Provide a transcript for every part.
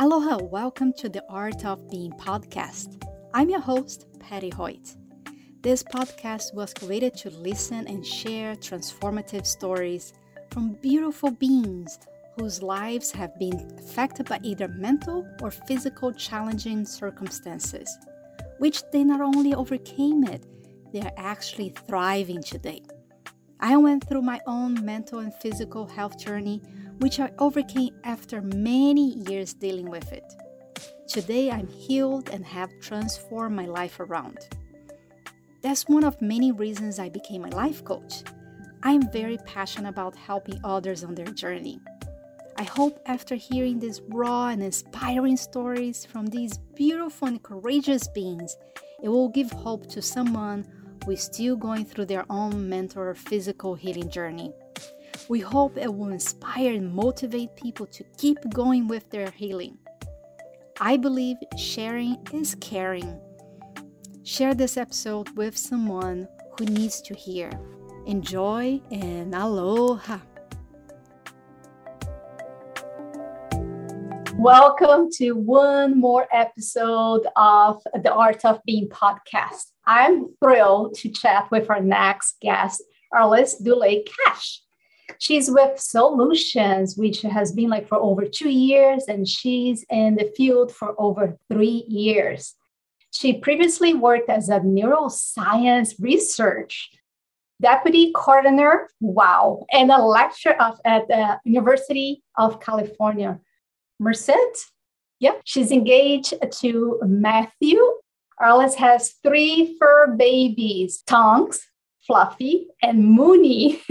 Aloha, welcome to the Art of Being podcast. I'm your host, Pati Hoyt. This podcast was created to listen and share transformative stories from beautiful beings whose lives have been affected by either mental or physical challenging circumstances, which they not only overcame it, they are actually thriving today. I went through my own mental and physical health journey, which I overcame after many years dealing with it. Today I'm healed and have transformed my life around. That's one of many reasons I became a life coach. I'm very passionate about helping others on their journey. I hope after hearing these raw and inspiring stories from these beautiful and courageous beings, it will give hope to someone who is still going through their own mental or physical healing journey. We hope it will inspire and motivate people to keep going with their healing. I believe sharing is caring. Share this episode with someone who needs to hear. Enjoy and aloha. Welcome to one more episode of the Art of Being podcast. I'm thrilled to chat with our next guest, Arliss Dulé Cash. She's with Soullutions, which has been like for over two years, and she's in the field for over three years. She previously worked as a neuroscience research deputy coordinator, wow, and a lecturer of, at the University of California, Merced. Yep, she's engaged to Matthew. Arliss has three fur babies, Tonks, Fluffy, and Mooney.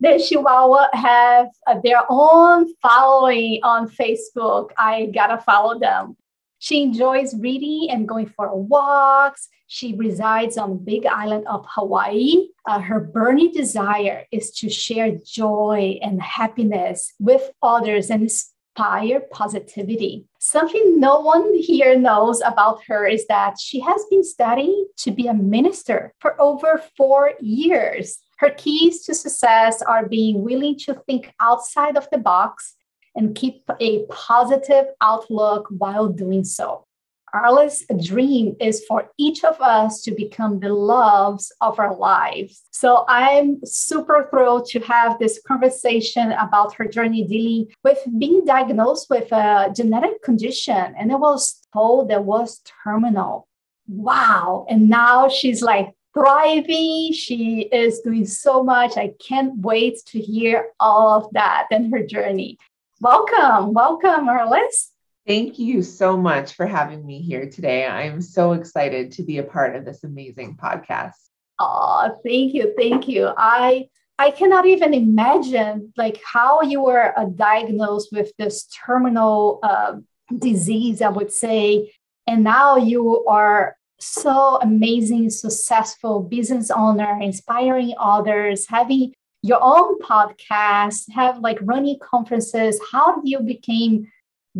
the Chihuahua have uh, their own following on Facebook. I gotta follow them. She enjoys reading and going for walks. She resides on the big island of Hawaii. Uh, her burning desire is to share joy and happiness with others and inspire positivity. Something no one here knows about her is that she has been studying to be a minister for over four years. Her keys to success are being willing to think outside of the box and keep a positive outlook while doing so. Arliss' dream is for each of us to become the loves of our lives. So I'm super thrilled to have this conversation about her journey dealing with being diagnosed with a genetic condition. And it was told that was terminal. Wow. And now she's like thriving. She is doing so much. I can't wait to hear all of that and her journey. Welcome, welcome, Arliss. Thank you so much for having me here today. I'm so excited to be a part of this amazing podcast. Oh, thank you, thank you. I I cannot even imagine like how you were uh, diagnosed with this terminal uh, disease. I would say, and now you are so amazing, successful business owner, inspiring others, having your own podcast, have like running conferences. How did you become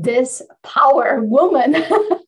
this power woman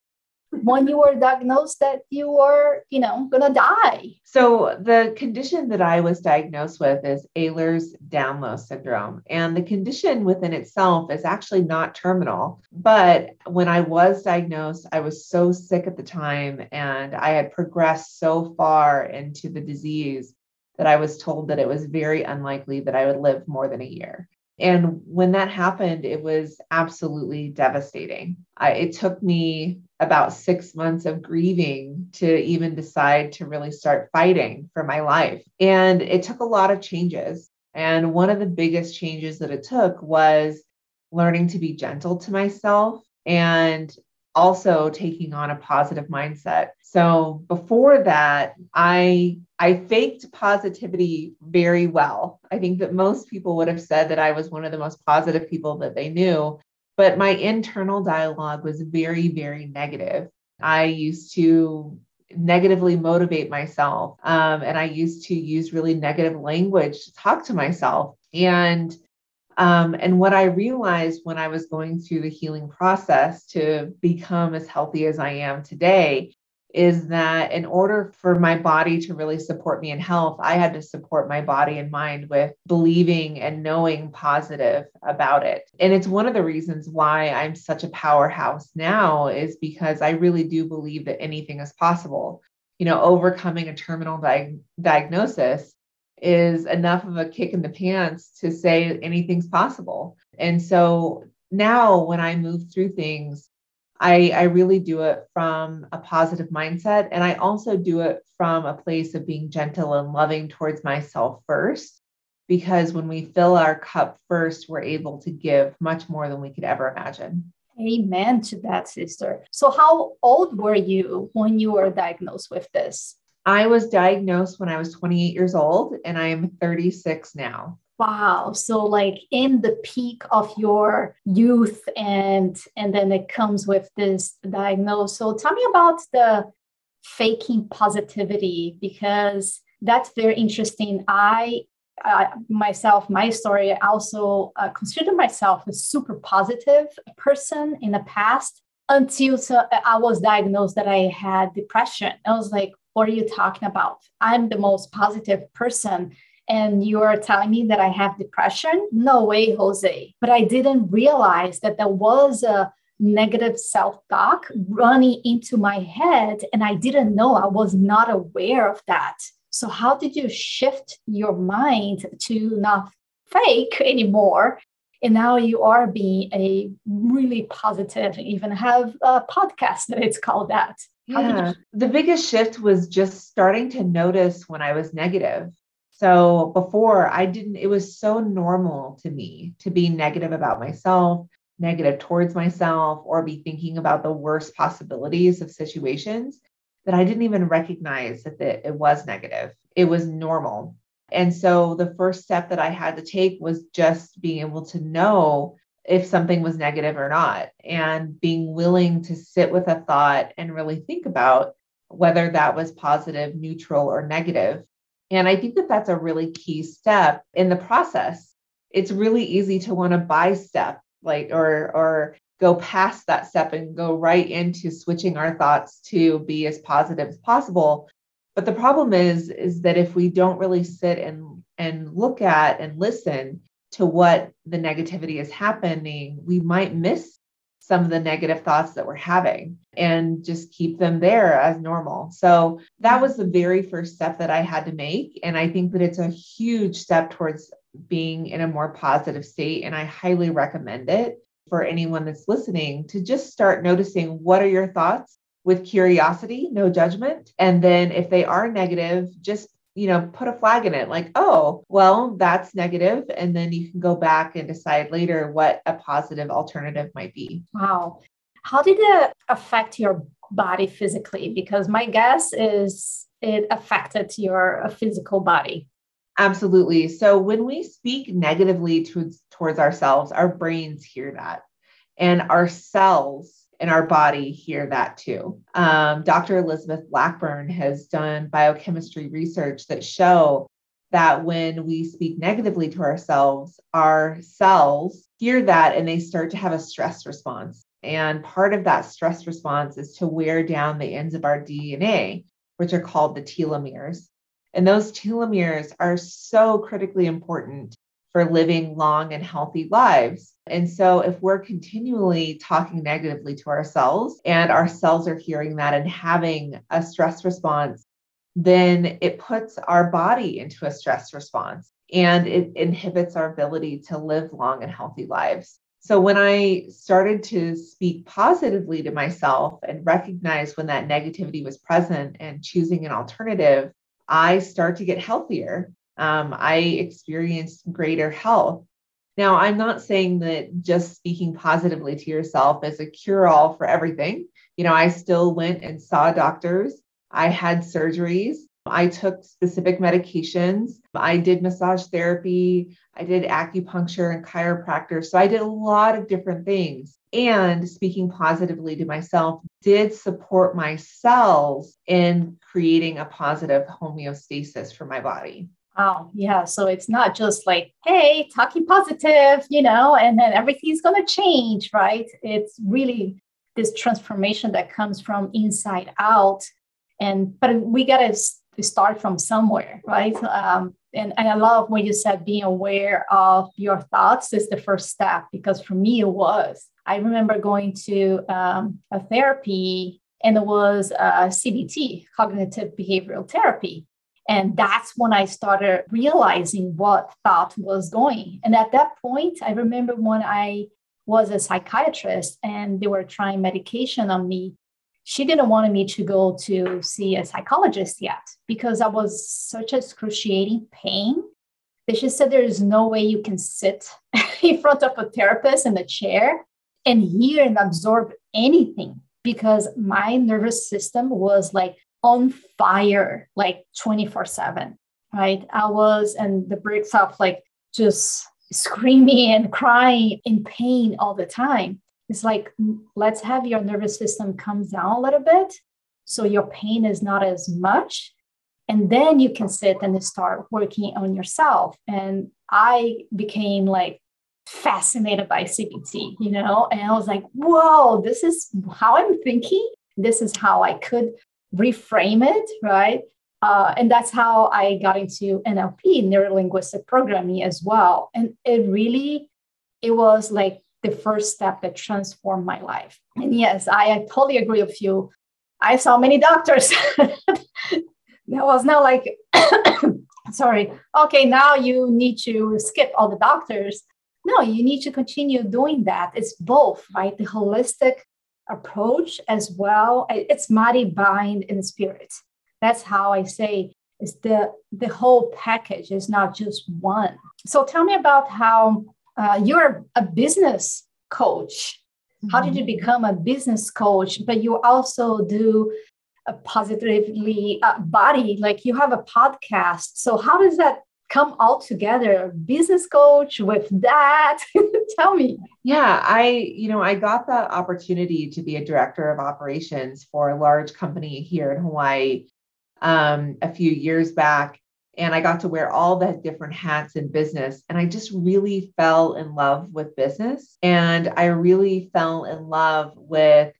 when you were diagnosed that you were, you know, gonna die? So the condition that I was diagnosed with is Ehlers-Danlos syndrome, and the condition within itself is actually not terminal. But when I was diagnosed, I was so sick at the time, and I had progressed so far into the disease that I was told that it was very unlikely that I would live more than a year. And when that happened, it was absolutely devastating. I, it took me about six months of grieving to even decide to really start fighting for my life. And it took a lot of changes. And one of the biggest changes that it took was learning to be gentle to myself and also taking on a positive mindset. So before that, I I faked positivity very well. I think that most people would have said that I was one of the most positive people that they knew, but my internal dialogue was very very negative. I used to negatively motivate myself um, and i used to use really negative language to talk to myself and um, and what I realized when I was going through the healing process to become as healthy as I am today is that in order for my body to really support me in health, I had to support my body and mind with believing and knowing positive about it. And it's one of the reasons why I'm such a powerhouse now is because I really do believe that anything is possible. You know, overcoming a terminal di- diagnosis is enough of a kick in the pants to say anything's possible. And so now when I move through things, I, I really do it from a positive mindset. And I also do it from a place of being gentle and loving towards myself first. Because when we fill our cup first, we're able to give much more than we could ever imagine. Amen to that, sister. So, how old were you when you were diagnosed with this? I was diagnosed when I was 28 years old, and I am 36 now. Wow. So like in the peak of your youth and and then it comes with this diagnosis. So tell me about the faking positivity because that's very interesting. I myself, my story, I also uh, myself a super positive person in the past until so I was diagnosed that I had depression. I was like, what are you talking about? I'm the most positive person and you're telling me that I have depression? No way, Jose. But I didn't realize that there was a negative self talk running into my head, and I didn't know, I was not aware of that. So, how did you shift your mind to not fake anymore? And now you are being a really positive, even have a podcast that it's called that. Yeah. The biggest shift was just starting to notice when I was negative so before I didn't, it was so normal to me to be negative about myself, negative towards myself, or be thinking about the worst possibilities of situations that I didn't even recognize that it was negative. It was normal. And so the first step that I had to take was just being able to know if something was negative or not, and being willing to sit with a thought and really think about whether that was positive, neutral, or negative and I think that that's a really key step in the process. It's really easy to want to buy step like or or go past that step and go right into switching our thoughts to be as positive as possible. But the problem is is that if we don't really sit and and look at and listen to what the negativity is happening, we might miss some of the negative thoughts that we're having and just keep them there as normal. So that was the very first step that I had to make. And I think that it's a huge step towards being in a more positive state. And I highly recommend it for anyone that's listening to just start noticing what are your thoughts with curiosity, no judgment. And then if they are negative, just you know, put a flag in it like, oh, well, that's negative, And then you can go back and decide later what a positive alternative might be. Wow. How did it affect your body physically? Because my guess is it affected your uh, physical body. Absolutely. So when we speak negatively towards, towards ourselves, our brains hear that. And our cells in our body hear that too. Um, Dr. Elizabeth Blackburn has done biochemistry research that show that when we speak negatively to ourselves, our cells hear that and they start to have a stress response. And part of that stress response is to wear down the ends of our DNA, which are called the telomeres. And those telomeres are so critically important for living long and healthy lives. And so, if we're continually talking negatively to ourselves and our cells are hearing that and having a stress response, then it puts our body into a stress response and it inhibits our ability to live long and healthy lives. So, when I started to speak positively to myself and recognize when that negativity was present and choosing an alternative, I start to get healthier um, I experienced greater health. Now, I'm not saying that just speaking positively to yourself is a cure all for everything. You know, I still went and saw doctors, I had surgeries, I took specific medications, I did massage therapy, I did acupuncture and chiropractor. So I did a lot of different things. And speaking positively to myself did support my cells in creating a positive homeostasis for my body. Wow. Yeah. So it's not just like, hey, talking positive, you know, and then everything's going to change, right? It's really this transformation that comes from inside out And but we gotta start from somewhere, right? Um, and, and I love when you said being aware of your thoughts is the first step because for me it was. I remember going to um, a therapy and it was uh, CBT, cognitive behavioral therapy. And that's when I started realizing what thought was going. And at that point, I remember when I was a psychiatrist and they were trying medication on me, she didn't want me to go to see a psychologist yet because I was such a excruciating pain that she said there is no way you can sit in front of a therapist in a chair and hear and absorb anything because my nervous system was like on fire like 24 7 right? I was and the breaks of like just screaming and crying in pain all the time. It's like let's have your nervous system come down a little bit so your pain is not as much and then you can sit and start working on yourself. And i became like fascinated by cbt you know? And i was like whoa this is how i'm thinking. This is how i could reframe it right uh, and that's how i got into nlp neurolinguistic programming as well and it really it was like the first step that transformed my life. And yes, I, I totally agree with you. I saw many doctors. that was not like, sorry, okay, now you need to skip all the doctors. No, you need to continue doing that. It's both, right? The holistic approach as well. It's body, mind, and spirit. That's how I say it's the the whole package. It's not just one. So tell me about how uh, you're a business coach. Mm-hmm. How did you mm-hmm. become a business coach? But you also do a positively uh, body, like you have a podcast. So how does that come all together? Business coach with that? Tell me. Yeah, I, you know, I got the opportunity to be a director of operations for a large company here in Hawaii um, a few years back and I got to wear all the different hats in business. And I just really fell in love with business. And I really fell in love with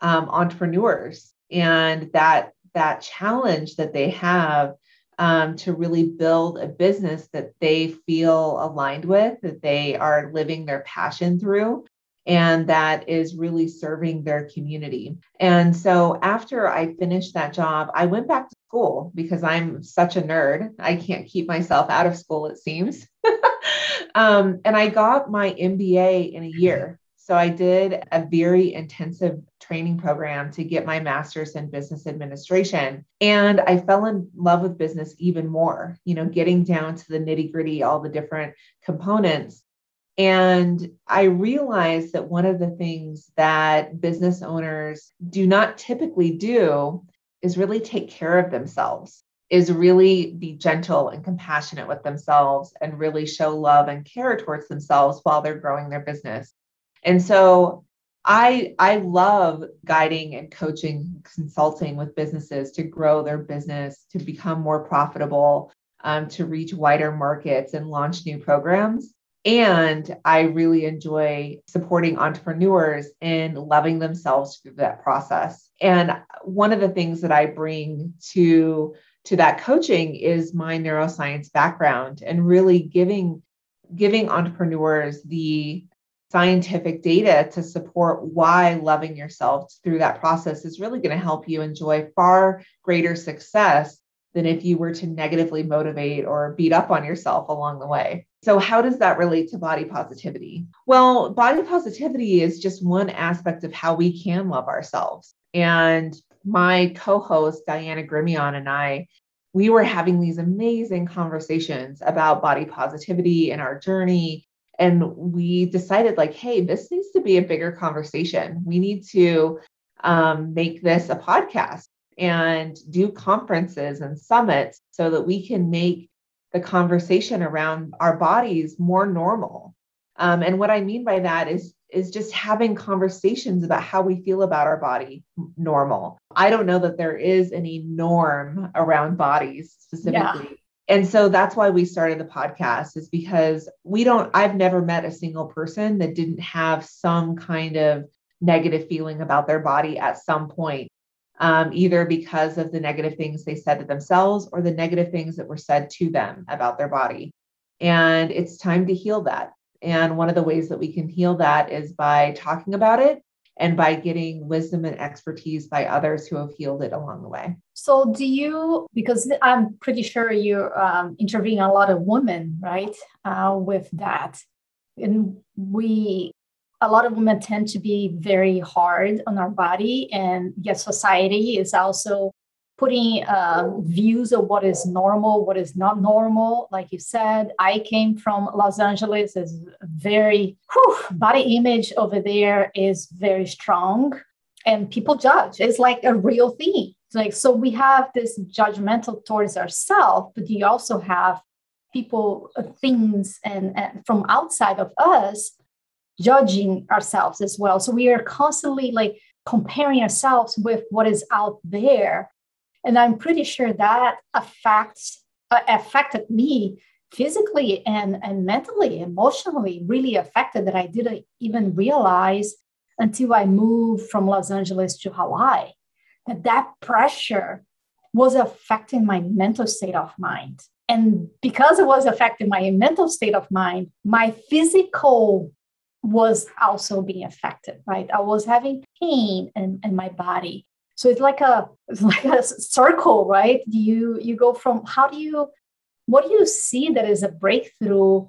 um, entrepreneurs and that that challenge that they have um, to really build a business that they feel aligned with, that they are living their passion through, and that is really serving their community. And so after I finished that job, I went back to school because I'm such a nerd. I can't keep myself out of school, it seems. um, and I got my MBA in a year. So I did a very intensive training program to get my master's in business administration. And I fell in love with business even more, you know, getting down to the nitty gritty, all the different components. And I realized that one of the things that business owners do not typically do is really take care of themselves, is really be gentle and compassionate with themselves and really show love and care towards themselves while they're growing their business. And so I I love guiding and coaching, consulting with businesses to grow their business, to become more profitable, um, to reach wider markets and launch new programs. And I really enjoy supporting entrepreneurs in loving themselves through that process. And one of the things that I bring to to that coaching is my neuroscience background and really giving giving entrepreneurs the scientific data to support why loving yourself through that process is really going to help you enjoy far greater success than if you were to negatively motivate or beat up on yourself along the way. So, how does that relate to body positivity? Well, body positivity is just one aspect of how we can love ourselves. And my co host, Diana Gremillion, and I, we were having these amazing conversations about body positivity and our journey. And we decided, like, hey, this needs to be a bigger conversation. We need to um, make this a podcast and do conferences and summits so that we can make the conversation around our bodies more normal. Um, and what I mean by that is is just having conversations about how we feel about our body normal. I don't know that there is any norm around bodies specifically. Yeah. And so that's why we started the podcast is because we don't I've never met a single person that didn't have some kind of negative feeling about their body at some point um, either because of the negative things they said to themselves or the negative things that were said to them about their body. And it's time to heal that. And one of the ways that we can heal that is by talking about it and by getting wisdom and expertise by others who have healed it along the way. So, do you, because I'm pretty sure you're um, interviewing a lot of women, right, uh, with that. And we a lot of women tend to be very hard on our body and yet society is also putting uh, views of what is normal what is not normal like you said i came from los angeles is very whew, body image over there is very strong and people judge it's like a real thing it's like so we have this judgmental towards ourselves but you also have people uh, things and, and from outside of us judging ourselves as well. So we are constantly like comparing ourselves with what is out there. And I'm pretty sure that affects uh, affected me physically and, and mentally, emotionally, really affected that I didn't even realize until I moved from Los Angeles to Hawaii. That that pressure was affecting my mental state of mind. And because it was affecting my mental state of mind, my physical was also being affected, right? I was having pain in, in my body. So it's like a it's like a circle, right? You you go from how do you what do you see that is a breakthrough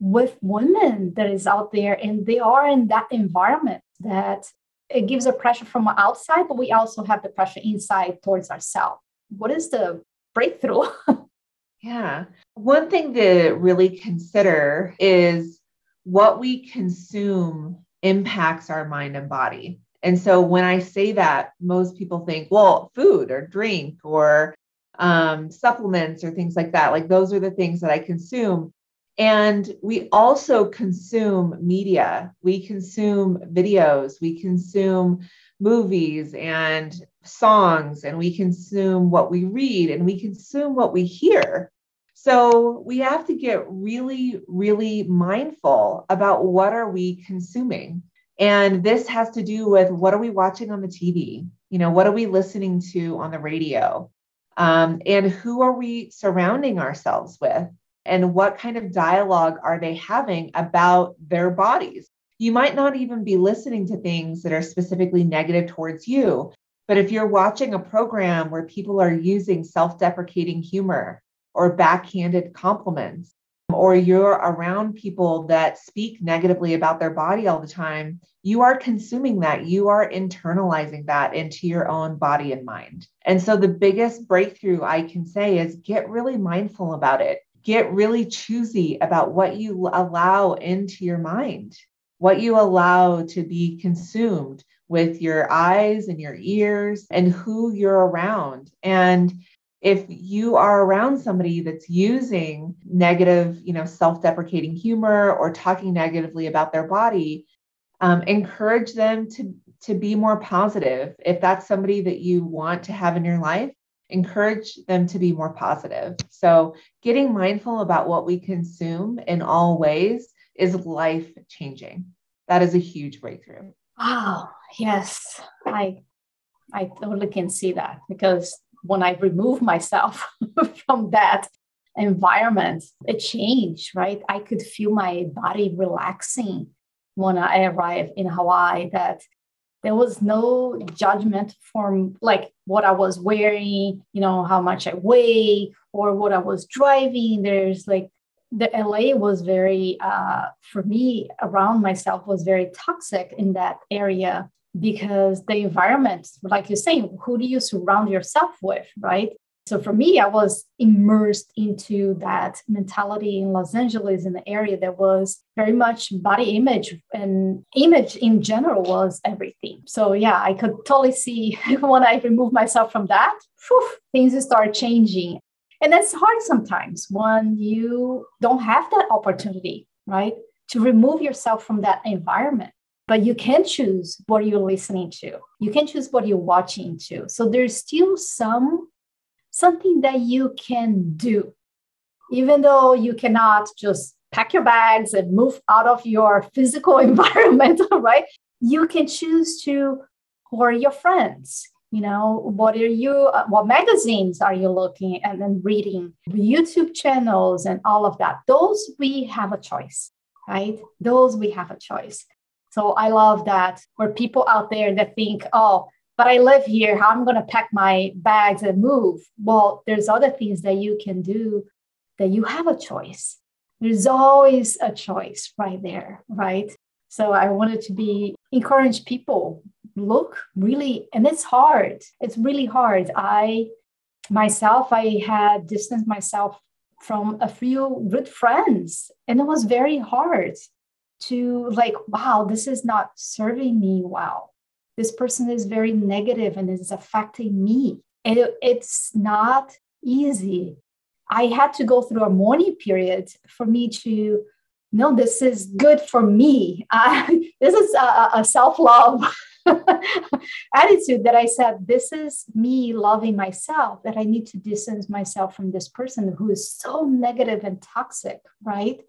with women that is out there and they are in that environment that it gives a pressure from outside, but we also have the pressure inside towards ourselves. What is the breakthrough? yeah. One thing to really consider is what we consume impacts our mind and body. And so when I say that, most people think, well, food or drink or um, supplements or things like that. Like those are the things that I consume. And we also consume media, we consume videos, we consume movies and songs, and we consume what we read and we consume what we hear. So we have to get really, really mindful about what are we consuming. And this has to do with what are we watching on the TV? You know, what are we listening to on the radio? Um, and who are we surrounding ourselves with? And what kind of dialogue are they having about their bodies? You might not even be listening to things that are specifically negative towards you. But if you're watching a program where people are using self deprecating humor, or backhanded compliments, or you're around people that speak negatively about their body all the time, you are consuming that. You are internalizing that into your own body and mind. And so the biggest breakthrough I can say is get really mindful about it. Get really choosy about what you allow into your mind, what you allow to be consumed with your eyes and your ears and who you're around. And if you are around somebody that's using negative you know self-deprecating humor or talking negatively about their body um, encourage them to to be more positive. If that's somebody that you want to have in your life encourage them to be more positive. So getting mindful about what we consume in all ways is life changing that is a huge breakthrough. Wow. Yes. I i totally can see that because when I remove myself from that environment, it changed, right? I could feel my body relaxing when I arrived in Hawaii, that there was no judgment from like what I was wearing, you know, how much I weigh or what I was driving. There's like the LA was very, uh, for me, around myself was very toxic in that area because the environment, like you're saying, who do you surround yourself with, right? So for me, I was immersed into that mentality in Los Angeles, in the area that was very much body image and image in general was everything. So yeah, I could totally see when I remove myself from that, whew, things start changing. And that's hard sometimes when you don't have that opportunity, right? To remove yourself from that environment but you can choose what you're listening to. You can choose what you're watching to. So there's still some something that you can do. Even though you cannot just pack your bags and move out of your physical environment right? You can choose to who are your friends. You know what are you uh, what magazines are you looking and then reading? Youtube channels and all of that. Those we have a choice right? Those we have a choice so i love that where people out there that think oh but i live here. How i'm going to pack my bags and move? Well there's other things that you can do that you have a choice. There's always a choice right there right? So i wanted to be encourage people look really and it's hard. It's really hard. I myself i had distanced myself from a few good friends and it was very hard to like wow this is not serving me well. This person is very negative and it's affecting me. And it, it's not easy. I had to go through a mourning period for me to know this is good for me. I, uh, this is a, a self-love attitude that I said, this is me loving myself, that I need to distance myself from this person who is so negative and toxic, right?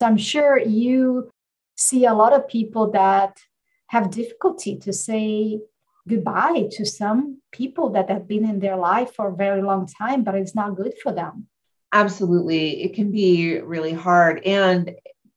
So I'm sure you see a lot of people that have difficulty to say goodbye to some people that have been in their life for a very long time, but it's not good for them. Absolutely. It can be really hard. And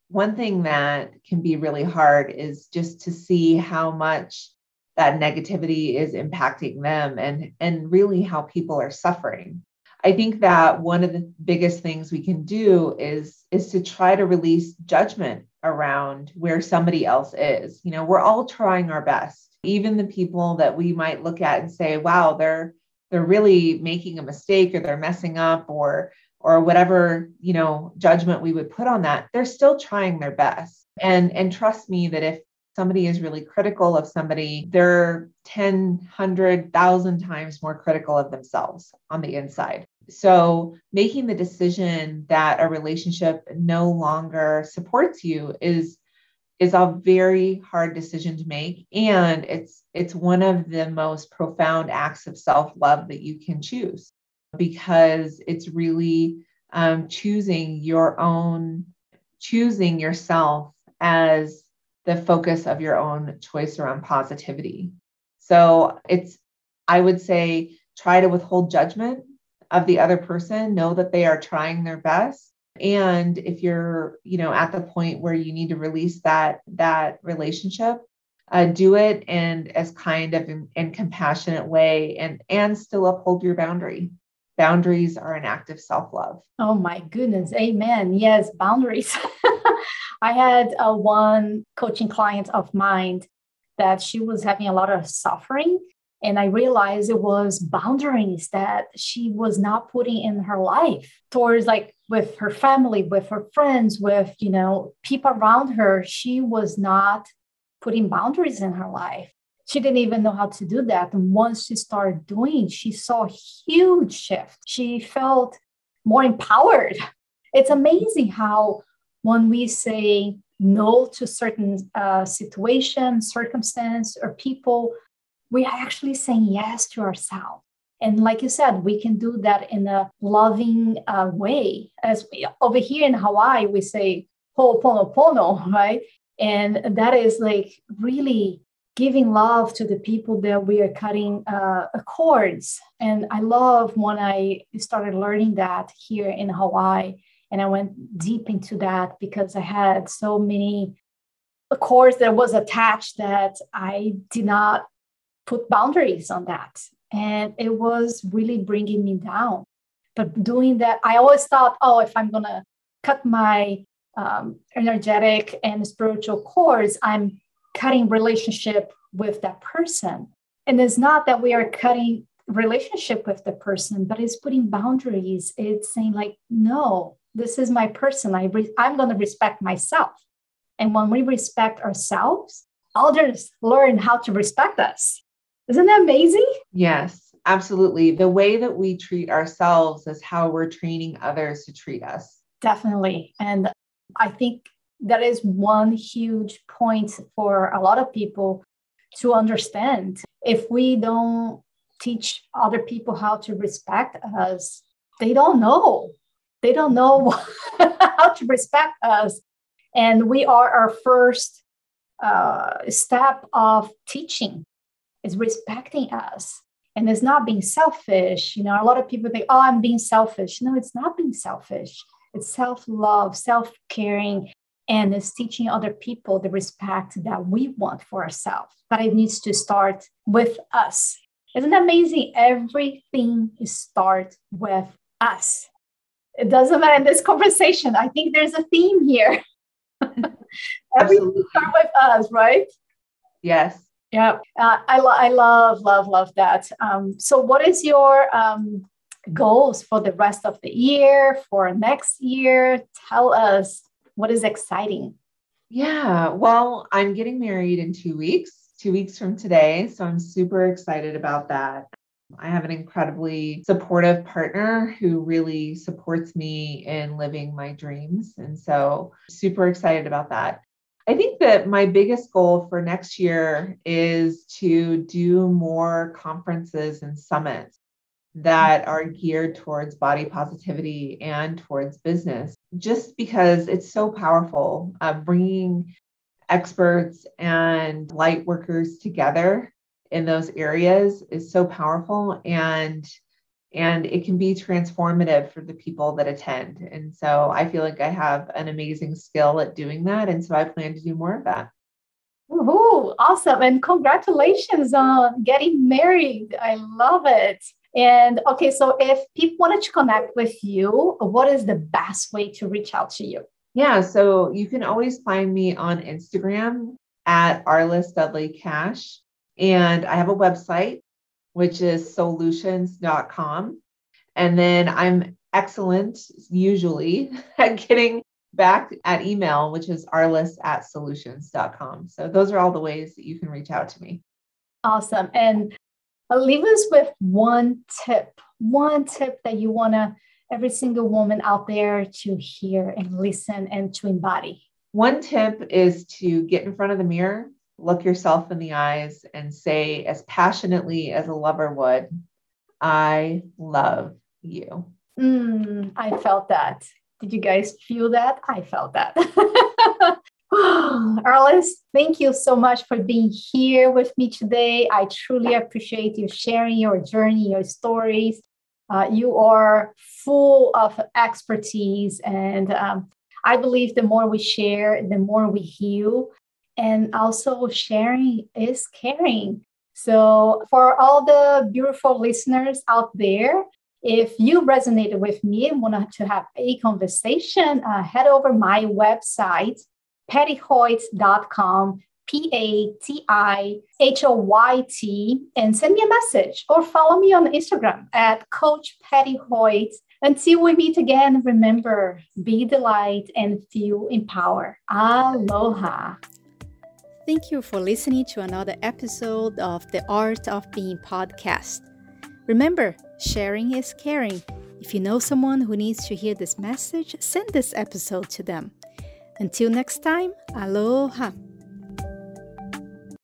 one thing that can be really hard is just to see how much that negativity is impacting them and and really how people are suffering i think that one of the biggest things we can do is is to try to release judgment around where somebody else is. You know we're all trying our best. Even the people that we might look at and say wow they're they're really making a mistake or they're messing up or or whatever you know judgment we would put on that they're still trying their best. And and trust me that if somebody is really critical of somebody, they're 10, 100,000 times more critical of themselves on the inside. So, making the decision that a relationship no longer supports you is is a very hard decision to make and it's it's one of the most profound acts of self-love that you can choose because it's really um, choosing your own choosing yourself as the focus of your own choice around positivity. So it's, I would say, try to withhold judgment of the other person, know that they are trying their best. And if you're, you know, at the point where you need to release that that relationship, uh, do it in as kind of and compassionate way, and and still uphold your boundary. Boundaries are an act of self love. Oh my goodness, Amen. Yes, boundaries. I had a one coaching client of mine that she was having a lot of suffering. And I realized it was boundaries that she was not putting in her life towards like with her family, with her friends, with, you know, people around her. She was not putting boundaries in her life. She didn't even know how to do that. And once she started doing, she saw a huge shift. She felt more empowered. It's amazing how when we say no to certain uh, situations, circumstance, or people, we are actually saying yes to ourselves. And like you said, we can do that in a loving uh, way. As we, over here in Hawaii, we say ho'oponopono, right? And that is like really giving love to the people that we are cutting uh, cords. And I love when I started learning that here in Hawaii and I went deep into that because I had so many cords that was attached that I did not put boundaries on that. And it was really bringing me down. But doing that, I always thought, oh, if I'm going to cut my um, energetic and spiritual cords, I'm cutting relationship with that person. And it's not that we are cutting relationship with the person, but it's putting boundaries. It's saying like, no, this is my person. I re- I'm going to respect myself. And when we respect ourselves, others learn how to respect us. Isn't that amazing? Yes, absolutely. The way that we treat ourselves is how we're training others to treat us. Definitely. And I think that is one huge point for a lot of people to understand. If we don't teach other people how to respect us, they don't know they don't know how to respect us. And we are our first uh, step of teaching is respecting us. And it's not being selfish. You know, a lot of people think, oh, I'm being selfish. No, it's not being selfish. It's self love, self caring, and it's teaching other people the respect that we want for ourselves. But it needs to start with us. Isn't amazing? Everything starts with us. It doesn't matter in this conversation. I think there's a theme here. Everything starts with us, right? Yes. Yeah, uh, I, lo- I love, love, love that. Um, so, what is your um, goals for the rest of the year, for next year? Tell us what is exciting. Yeah, well, I'm getting married in two weeks, two weeks from today. So, I'm super excited about that. I have an incredibly supportive partner who really supports me in living my dreams. And so, super excited about that. I think that my biggest goal for next year is to do more conferences and summits that are geared towards body positivity and towards business, just because it's so powerful uh, bringing experts and light workers together in those areas is so powerful and and it can be transformative for the people that attend. And so i feel like i have an amazing skill at doing that. And so i plan to do more of that. Ooh, awesome. And congratulations on getting married. I love it. And okay so if people wanted to connect with you what is the best way to reach out to you? Yeah so you can always find me on instagram at arliss dudley cash and I have a website, which is soullutions.com. And then I'm excellent, usually, at getting back at email, which is arliss at soullutions.com. So those are all the ways that you can reach out to me. Awesome. And I'll leave us with one tip, one tip that you want to every single woman out there to hear and listen and to embody. One tip is to get in front of the mirror look yourself in the eyes and say as passionately as a lover would, I love you. Mm, I felt that. Did you guys feel that? I felt that. Arliss, thank you so much for being here with me today. I truly appreciate you sharing your journey, your stories. Uh, you are full of expertise, and um, I believe the more we share, the more we heal and also sharing is caring. So, for all the beautiful listeners out there, if you resonated with me and wanted to have a conversation, uh, head over my website, patihoyt.com, P A T I H O Y T, and send me a message or follow me on Instagram at Coach Pati Hoyt. Until we meet again, remember be the light and feel empowered. Aloha. Thank you for listening to another episode of the Art of Being podcast. Remember, sharing is caring. If you know someone who needs to hear this message, send this episode to them. Until next time, aloha.